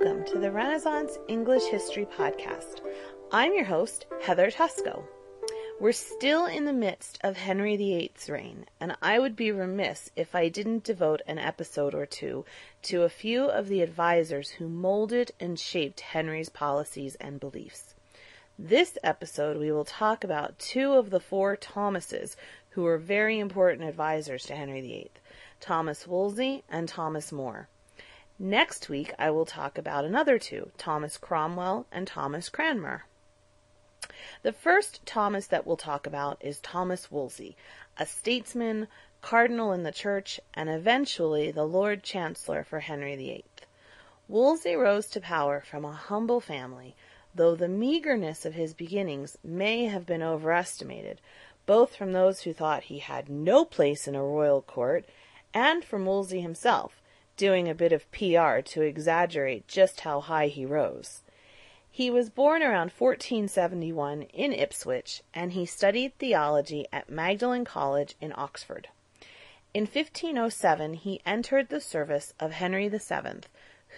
welcome to the Renaissance English History Podcast. I'm your host, Heather Teysko. We're still in the midst of Henry VIII's reign, and I would be remiss if I didn't devote an episode or two to a few of the advisors who molded and shaped Henry's policies and beliefs. This episode, we will talk about two of the four Thomases who were very important advisors to Henry VIII Thomas Wolsey and Thomas More. Next week, I will talk about another two, Thomas Cromwell and Thomas Cranmer. The first Thomas that we'll talk about is Thomas Wolsey, a statesman, cardinal in the church, and eventually the Lord Chancellor for Henry VIII. Wolsey rose to power from a humble family, though the meagerness of his beginnings may have been overestimated, both from those who thought he had no place in a royal court and from Wolsey himself doing a bit of PR to exaggerate just how high he rose. He was born around 1471 in Ipswich, and he studied theology at Magdalen College in Oxford. In 1507 he entered the service of Henry VII,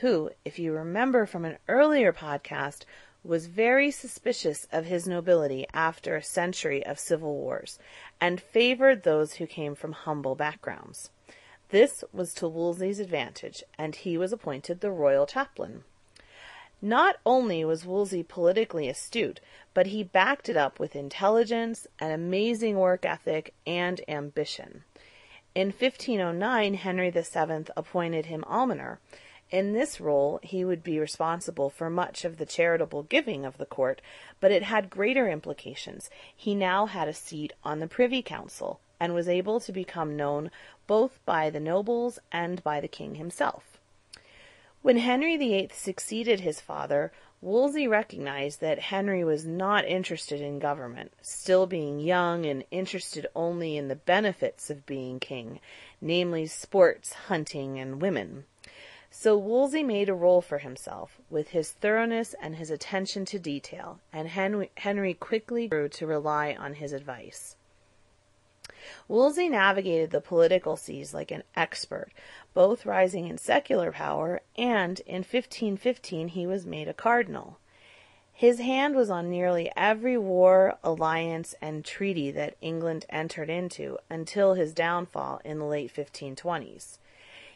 who, if you remember from an earlier podcast, was very suspicious of his nobility after a century of civil wars, and favored those who came from humble backgrounds. This was to Wolsey's advantage, and he was appointed the royal chaplain. Not only was Wolsey politically astute, but he backed it up with intelligence, an amazing work ethic, and ambition. In 1509, Henry VII appointed him almoner. In this role, he would be responsible for much of the charitable giving of the court, but it had greater implications. He now had a seat on the Privy Council, and was able to become known both by the nobles and by the king himself. When Henry VIII succeeded his father, Wolsey recognized that Henry was not interested in government, still being young and interested only in the benefits of being king, namely sports, hunting, and women. So Wolsey made a role for himself, with his thoroughness and his attention to detail, and Henry, Henry quickly grew to rely on his advice. Wolsey navigated the political seas like an expert, both rising in secular power, and in 1515 he was made a cardinal. His hand was on nearly every war, alliance, and treaty that England entered into until his downfall in the late 1520s.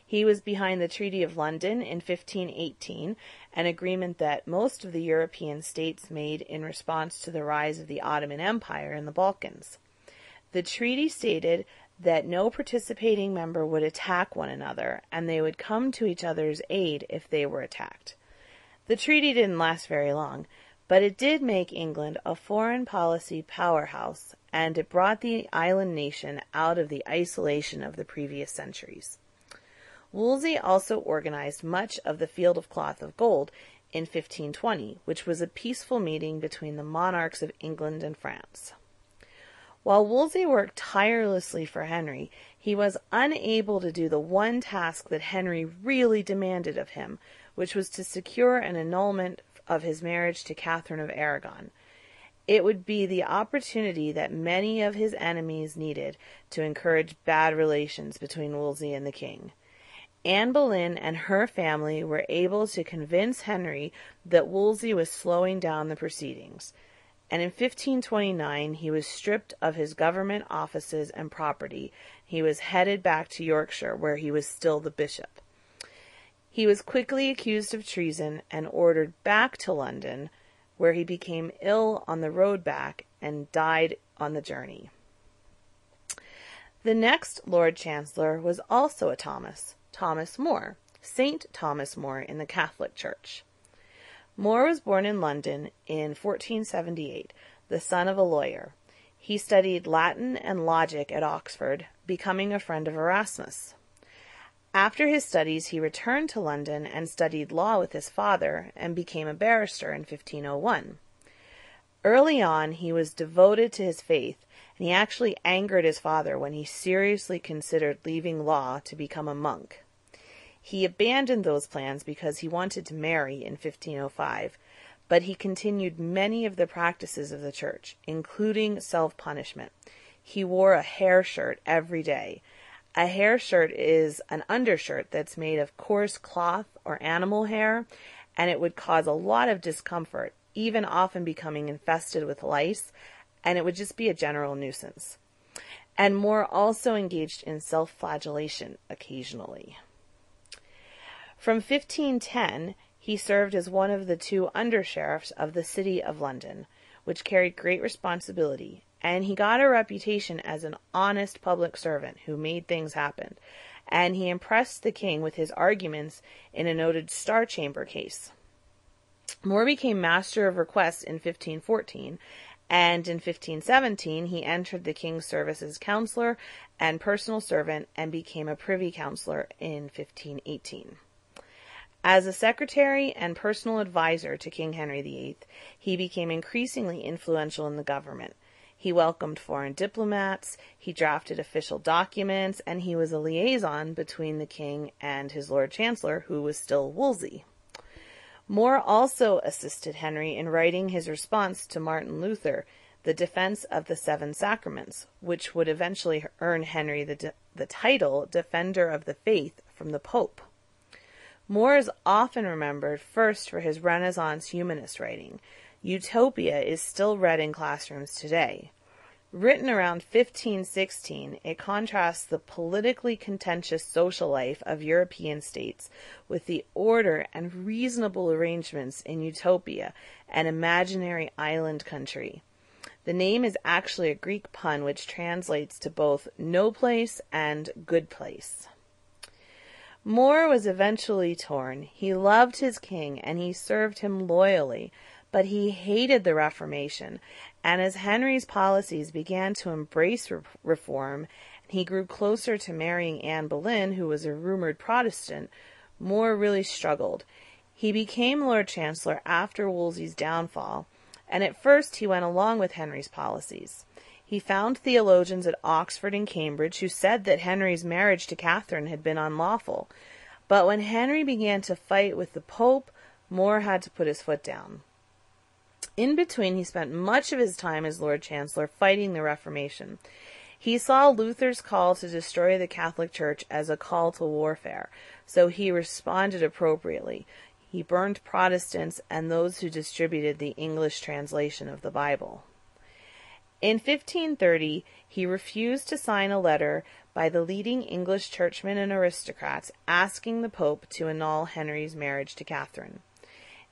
He was behind the Treaty of London in 1518, an agreement that most of the European states made in response to the rise of the Ottoman Empire in the Balkans. The treaty stated that no participating member would attack one another, and they would come to each other's aid if they were attacked. The treaty didn't last very long, but it did make England a foreign policy powerhouse, and it brought the island nation out of the isolation of the previous centuries. Wolsey also organized much of the Field of Cloth of Gold in 1520, which was a peaceful meeting between the monarchs of England and France. While Wolsey worked tirelessly for Henry, he was unable to do the one task that Henry really demanded of him, which was to secure an annulment of his marriage to Catherine of Aragon. It would be the opportunity that many of his enemies needed to encourage bad relations between Wolsey and the king. Anne Boleyn and her family were able to convince Henry that Wolsey was slowing down the proceedings and in 1529 he was stripped of his government offices and property. He was headed back to Yorkshire, where he was still the bishop. He was quickly accused of treason and ordered back to London, where he became ill on the road back and died on the journey. The next Lord Chancellor was also a Thomas, Thomas More, Saint Thomas More in the Catholic Church. More was born in London in 1478, the son of a lawyer. He studied Latin and logic at Oxford, becoming a friend of Erasmus. After his studies, he returned to London and studied law with his father and became a barrister in 1501. Early on, he was devoted to his faith, and he actually angered his father when he seriously considered leaving law to become a monk. He abandoned those plans because he wanted to marry in 1505, but he continued many of the practices of the church, including self punishment. He wore a hair shirt every day, a hair shirt is an undershirt that's made of coarse cloth or animal hair, and it would cause a lot of discomfort, even often becoming infested with lice, and it would just be a general nuisance. And More also engaged in self flagellation occasionally. From 1510, he served as one of the two under sheriffs of the City of London, which carried great responsibility and he got a reputation as an honest public servant who made things happen. And he impressed the king with his arguments in a noted Star Chamber case. More became Master of Requests in 1514, and in 1517 he entered the king's service as counselor and personal servant and became a privy councillor in 1518. As a secretary and personal adviser to King Henry VIII, he became increasingly influential in the government. He welcomed foreign diplomats, he drafted official documents, and he was a liaison between the king and his Lord Chancellor, who was still Wolsey. More also assisted Henry in writing his response to Martin Luther, the defense of the seven sacraments, which would eventually earn Henry the, de- the title Defender of the Faith from the Pope. More is often remembered first for his Renaissance humanist writing, Utopia is still read in classrooms today. Written around 1516, it contrasts the politically contentious social life of European states with the order and reasonable arrangements in Utopia, an imaginary island country. The name is actually a Greek pun which translates to both no place and good place. More was eventually torn. He loved his king and he served him loyally, but he hated the Reformation, and as Henry's policies began to embrace re- reform, and he grew closer to marrying Anne Boleyn, who was a rumored Protestant, More really struggled. He became Lord Chancellor after Wolsey's downfall, and at first he went along with Henry's policies. He found theologians at Oxford and Cambridge who said that Henry's marriage to Catherine had been unlawful. But when Henry began to fight with the Pope, More had to put his foot down. In between, he spent much of his time as Lord Chancellor fighting the Reformation. He saw Luther's call to destroy the Catholic Church as a call to warfare, so he responded appropriately. He burned Protestants and those who distributed the English translation of the Bible. In 1530, he refused to sign a letter by the leading English churchmen and aristocrats asking the Pope to annul Henry's marriage to Catherine.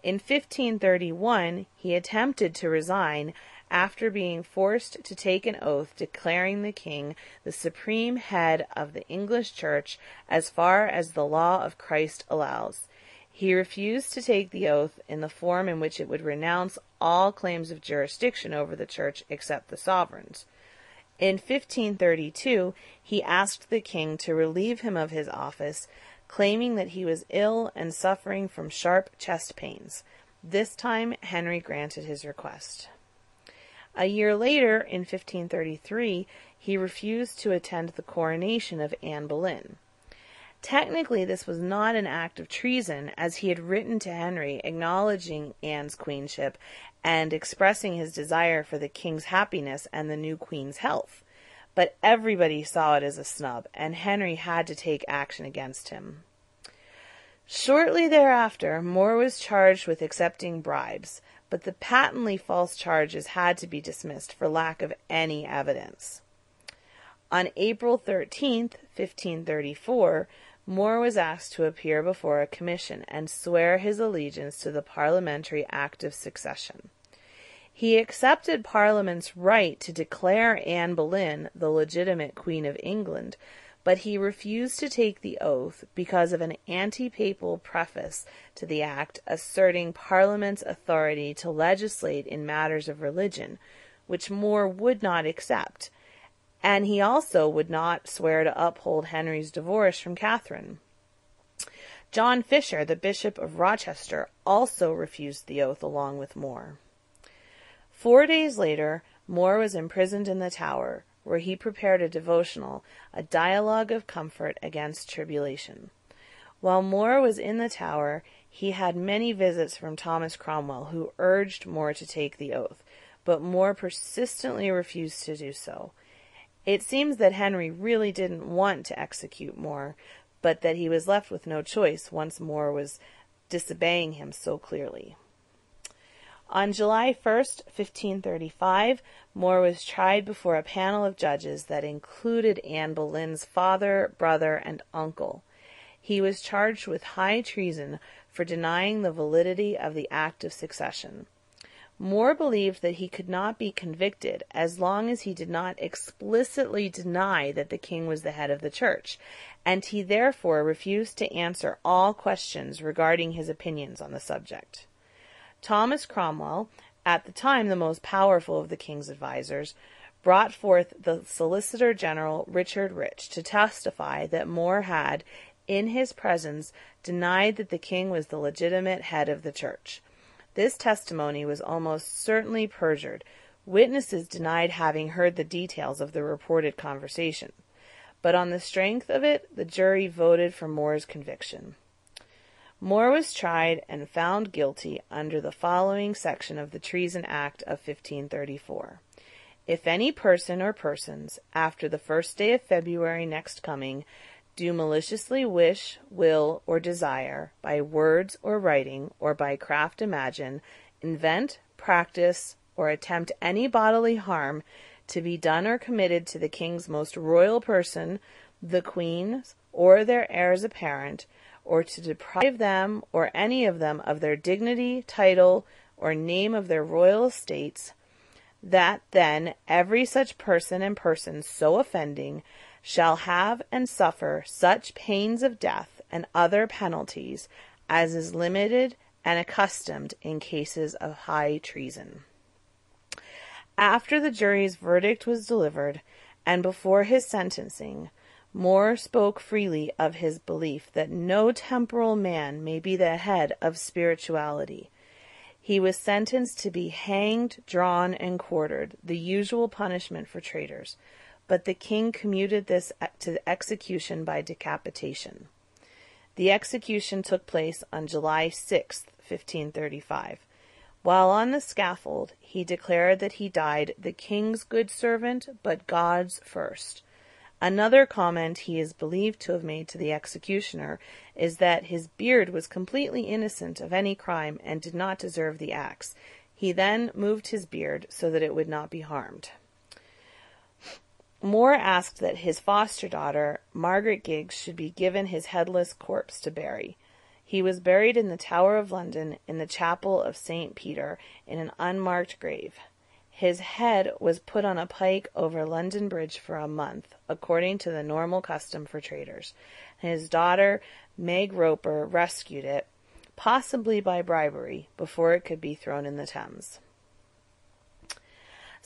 In 1531, he attempted to resign after being forced to take an oath declaring the king the supreme head of the English Church as far as the law of Christ allows. He refused to take the oath in the form in which it would renounce all claims of jurisdiction over the Church except the sovereign's. In 1532, he asked the king to relieve him of his office, claiming that he was ill and suffering from sharp chest pains. This time, Henry granted his request. A year later, in 1533, he refused to attend the coronation of Anne Boleyn. Technically, this was not an act of treason, as he had written to Henry acknowledging Anne's queenship and expressing his desire for the king's happiness and the new queen's health but everybody saw it as a snub, and Henry had to take action against him. Shortly thereafter, More was charged with accepting bribes, but the patently false charges had to be dismissed for lack of any evidence. On April 13, 1534, More was asked to appear before a commission and swear his allegiance to the Parliamentary Act of Succession. He accepted Parliament's right to declare Anne Boleyn the legitimate Queen of England, but he refused to take the oath because of an anti papal preface to the act asserting Parliament's authority to legislate in matters of religion, which More would not accept, and he also would not swear to uphold Henry's divorce from Catherine. John Fisher, the Bishop of Rochester, also refused the oath along with More. Four days later, More was imprisoned in the Tower, where he prepared a devotional, a dialogue of comfort against tribulation. While More was in the Tower, he had many visits from Thomas Cromwell, who urged More to take the oath, but More persistently refused to do so. It seems that Henry really didn't want to execute More, but that he was left with no choice once More was disobeying him so clearly. On July 1, 1535, More was tried before a panel of judges that included Anne Boleyn's father, brother, and uncle. He was charged with high treason for denying the validity of the Act of Succession. More believed that he could not be convicted as long as he did not explicitly deny that the king was the head of the church, and he therefore refused to answer all questions regarding his opinions on the subject. Thomas Cromwell, at the time the most powerful of the king's advisers, brought forth the Solicitor General Richard Rich to testify that More had, in his presence, denied that the king was the legitimate head of the church. This testimony was almost certainly perjured. Witnesses denied having heard the details of the reported conversation. But on the strength of it, the jury voted for More's conviction. More was tried and found guilty under the following section of the Treason Act of 1534. If any person or persons, after the first day of February next coming, do maliciously wish, will, or desire, by words or writing, or by craft imagine, invent, practice, or attempt any bodily harm to be done or committed to the king's most royal person, the queen's, or their heirs apparent, or to deprive them or any of them of their dignity, title, or name of their royal estates, that then every such person and person so offending shall have and suffer such pains of death and other penalties as is limited and accustomed in cases of high treason. After the jury's verdict was delivered, and before his sentencing, More spoke freely of his belief that no temporal man may be the head of spirituality. He was sentenced to be hanged, drawn, and quartered, the usual punishment for traitors but the king commuted this to execution by decapitation. The execution took place on July 6, 1535. While on the scaffold, he declared that he died the king's good servant, but God's first. Another comment he is believed to have made to the executioner is that his beard was completely innocent of any crime and did not deserve the axe. He then moved his beard so that it would not be harmed. More asked that his foster daughter, Margaret Giggs, should be given his headless corpse to bury. He was buried in the Tower of London in the chapel of St. Peter in an unmarked grave. His head was put on a pike over London Bridge for a month, according to the normal custom for traitors. His daughter, Meg Roper, rescued it, possibly by bribery, before it could be thrown in the Thames.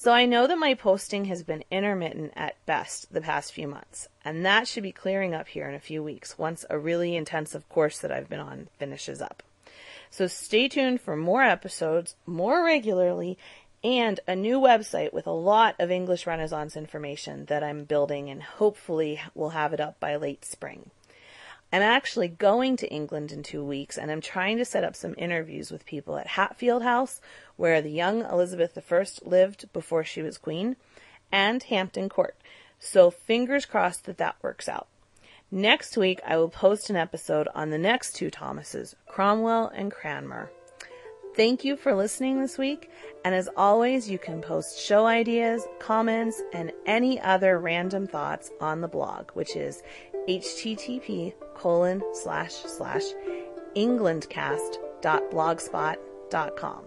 So I know that my posting has been intermittent at best the past few months, and that should be clearing up here in a few weeks once a really intensive course that I've been on finishes up. So stay tuned for more episodes more regularly and a new website with a lot of English Renaissance information that I'm building and hopefully will have it up by late spring. I'm actually going to England in two weeks and I'm trying to set up some interviews with people at Hatfield House, where the young Elizabeth I lived before she was queen, and Hampton Court. So fingers crossed that that works out. Next week, I will post an episode on the next two Thomases, Cromwell and Cranmer. Thank you for listening this week, and as always, you can post show ideas, comments, and any other random thoughts on the blog, which is http colon slash slash englandcast.blogspot.com.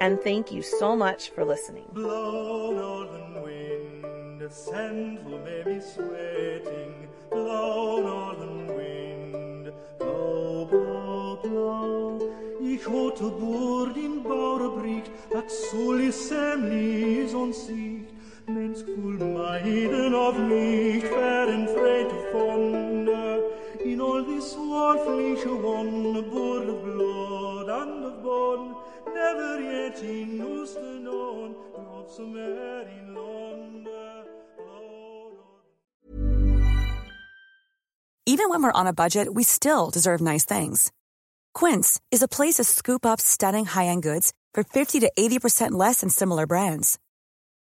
And thank you so much for listening. Blow, northern wind, who may be sweating. Blow, northern wind, blow, blow, blow. In dat meiden of nicht, feren freit vonde. Äh, in all this warfliche wonne, boord of blood and of bone. Never yet in Ooster known, drop some air in London. Even when we're on a budget, we still deserve nice things. Quince is a place to scoop up stunning high-end goods for 50 to 80% less than similar brands.